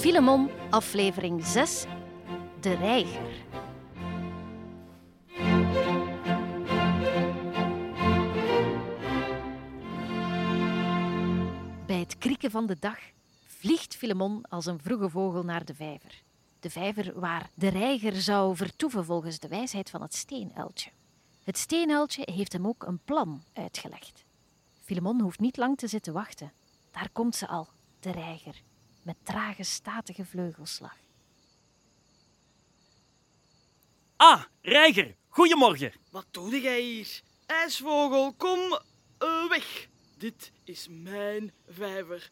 Filemon, aflevering 6. De reiger. Bij het krieken van de dag vliegt Filemon als een vroege vogel naar de vijver. De vijver waar de reiger zou vertoeven volgens de wijsheid van het steenuiltje. Het steenuiltje heeft hem ook een plan uitgelegd. Filemon hoeft niet lang te zitten wachten. Daar komt ze al, de reiger, met trage, statige vleugelslag. Ah, Reiger, goedemorgen. Wat doe jij hier? IJsvogel, kom eh, weg. Dit is mijn vijver.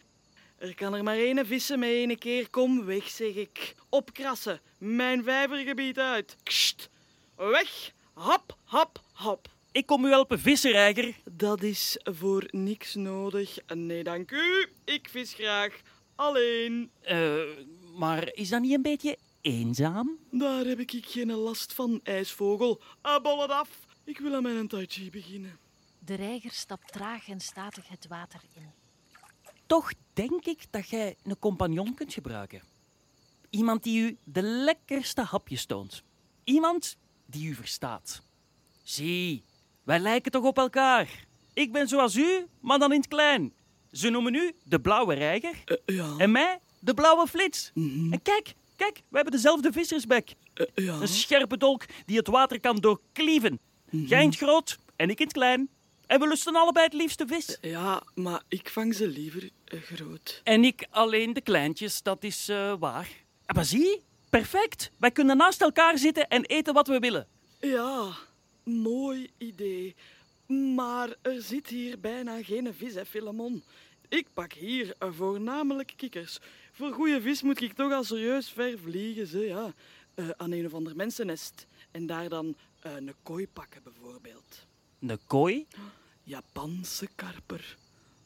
Er kan er maar één vissen met één keer. Kom weg, zeg ik. Opkrassen. Mijn vijvergebied uit. Kst. Weg. Hop, hop, hop. Ik kom u helpen vissen, Reiger. Dat is voor niks nodig. Nee, dank u. Ik vis graag. Alleen. Eh, maar is dat niet een beetje eenzaam? Daar heb ik geen last van, ijsvogel. Ah, bol het af. Ik wil aan mijn tai chi beginnen. De reiger stapt traag en statig het water in. Toch denk ik dat jij een compagnon kunt gebruiken. Iemand die u de lekkerste hapjes toont. Iemand die u verstaat. Zie, wij lijken toch op elkaar. Ik ben zoals u, maar dan in het klein. Ze noemen u de blauwe reiger Eh, ja. en mij de blauwe flits. Mhm. En kijk, kijk, we hebben dezelfde vissersbek. Eh, ja. Een scherpe dolk die het water kan doorklieven. Jij in het groot en ik in het klein. En we lusten allebei het liefste vis. Ja, maar ik vang ze liever eh, groot. En ik alleen de kleintjes, dat is eh, waar. Maar zie, perfect. Wij kunnen naast elkaar zitten en eten wat we willen. Ja, mooi idee. Maar er zit hier bijna geen vis, hè, Filemon. Ik pak hier voornamelijk kikkers. Voor goede vis moet ik toch al serieus ver vliegen, ze, ja. Eh, aan een of ander mensennest. En daar dan eh, een kooi pakken, bijvoorbeeld. Een kooi? Japanse karper.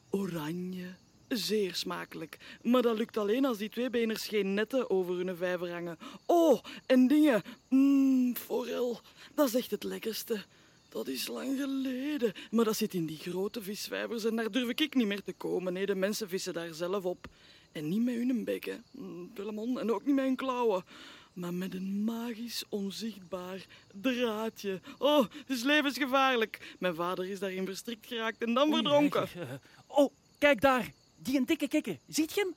Oranje. Zeer smakelijk. Maar dat lukt alleen als die tweebeners geen netten over hun vijver hangen. Oh, en dingen. Mmm, forel. Dat is echt het lekkerste. Dat is lang geleden. Maar dat zit in die grote visvijvers en daar durf ik niet meer te komen. Nee, de mensen vissen daar zelf op. En niet met hun bek, hè. Mm, Filemon, en ook niet met hun klauwen. Maar met een magisch, onzichtbaar draadje. Oh, het is levensgevaarlijk. Mijn vader is daarin verstrikt geraakt en dan verdronken. Eh, Oh, kijk daar. Die een dikke kikker. Ziet je hem?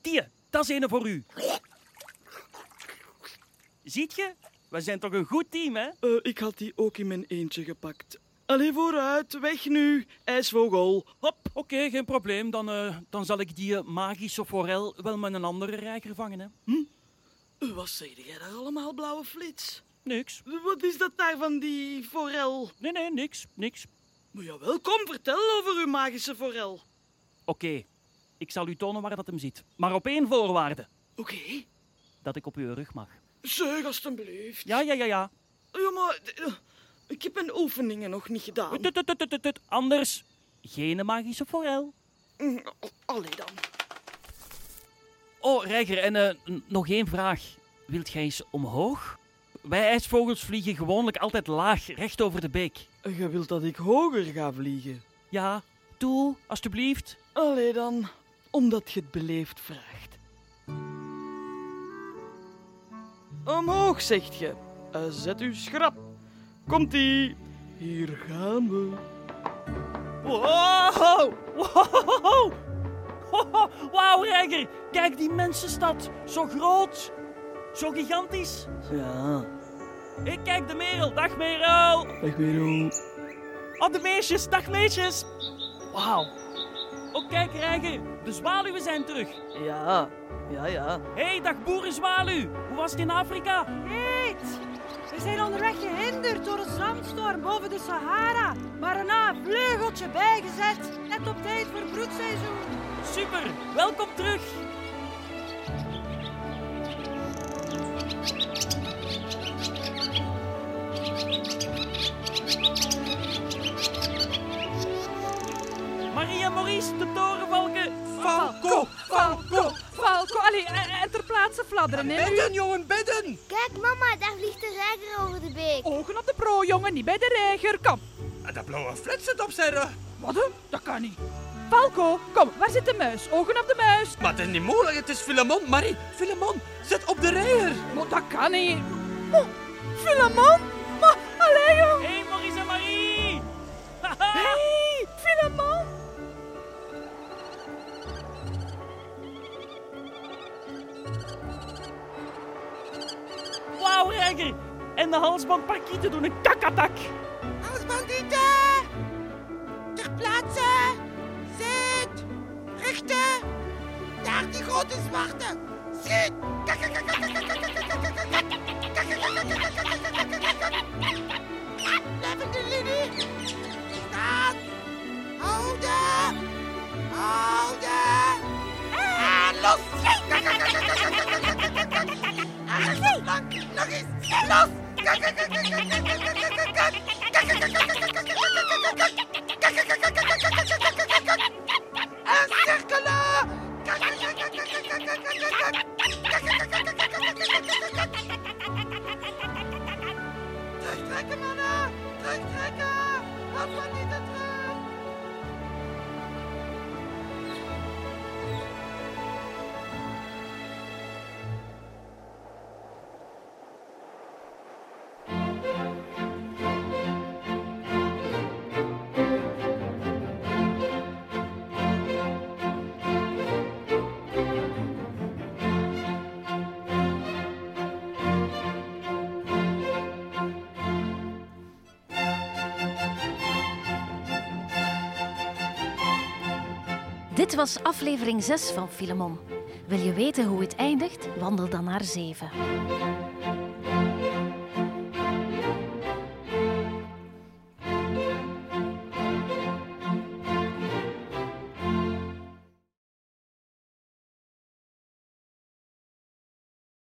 Die, dat is een voor u. Ziet je? We zijn toch een goed team, hè? Eh, ik had die ook in mijn eentje gepakt. Allee, vooruit, weg nu, ijsvogel. Hop. Oké, geen probleem. Dan, eh, dan zal ik die eh, magische forel wel met een andere reiger vangen, hè? Eh, Wat zei jij daar allemaal, blauwe flits? Niks. Wat is dat daar van die forel? Nee, nee, niks. Niks. Maar jawel, kom, vertel over uw magische forel. Oké, ik zal u tonen waar dat hem zit. Maar op één voorwaarde. Oké, Dat ik op uw rug mag. zeg alstublieft. Ja, ja, ja, ja. Ja, maar eh, ik heb mijn oefeningen nog niet gedaan. Tut, tut, tut. Anders geen magische forel. Mm, Allee dan. Oh, Reiger, en eh, nog één vraag. Wilt jij eens omhoog? Wij ijsvogels vliegen gewoonlijk altijd laag, recht over de beek. Je wilt dat ik hoger ga vliegen? Ja, toe, alstublieft. Allee dan, omdat je het beleefd vraagt. Omhoog, zegt je. Eh, zet uw schrap. Komt-ie. Hier gaan we. Wow! Wow! Wauw, Reiger! Kijk die mensenstad. Zo groot. Zo gigantisch. Ja, Ik kijk de merel. Dag merel. weet hoe. Oh, de meisjes. Dag meisjes. Wauw. Oh, kijk Reiger. De zwaluwen zijn terug. Ja, ja, ja. hey, dag boerenzwaluw. Hoe was het in Afrika? Heet! We zijn onderweg gehinderd door een zandstorm boven de Sahara. Maar daarna een vleugeltje bijgezet. Net op tijd voor broedseizoen. Super. Welkom terug. Maurice, de torenvalken. Falco, Falco. Falco, allee, en, en ter plaatse fladderen, hè? Bidden, jongen, bidden. Kijk, mama, daar vliegt de reiger over de beek. Ogen op de pro, jongen, niet bij de reiger. Kom. En dat blauwe flits zit op zijn. Wat? hè? Dat kan niet. Falco, kom, waar zit de muis? Ogen op de muis. Maar het is niet mogelijk, het is Filemon. Marie, Filemon, zit op de reiger. Maar dat kan niet. Oh, Filemon? Maar, allee joh. Hé, hey, Maurice en Marie! Hey, Wauw, Reiger! En de halsband parkieten doen een kakatak. Als bandieten! Ter plaatse! Zit! Richten! Daar die grote zwarte! Zit! Blijf in de linie! Staan! Houden! Houden! Dit was aflevering 6 van Filemon. Wil je weten hoe het eindigt? Wandel dan naar 7.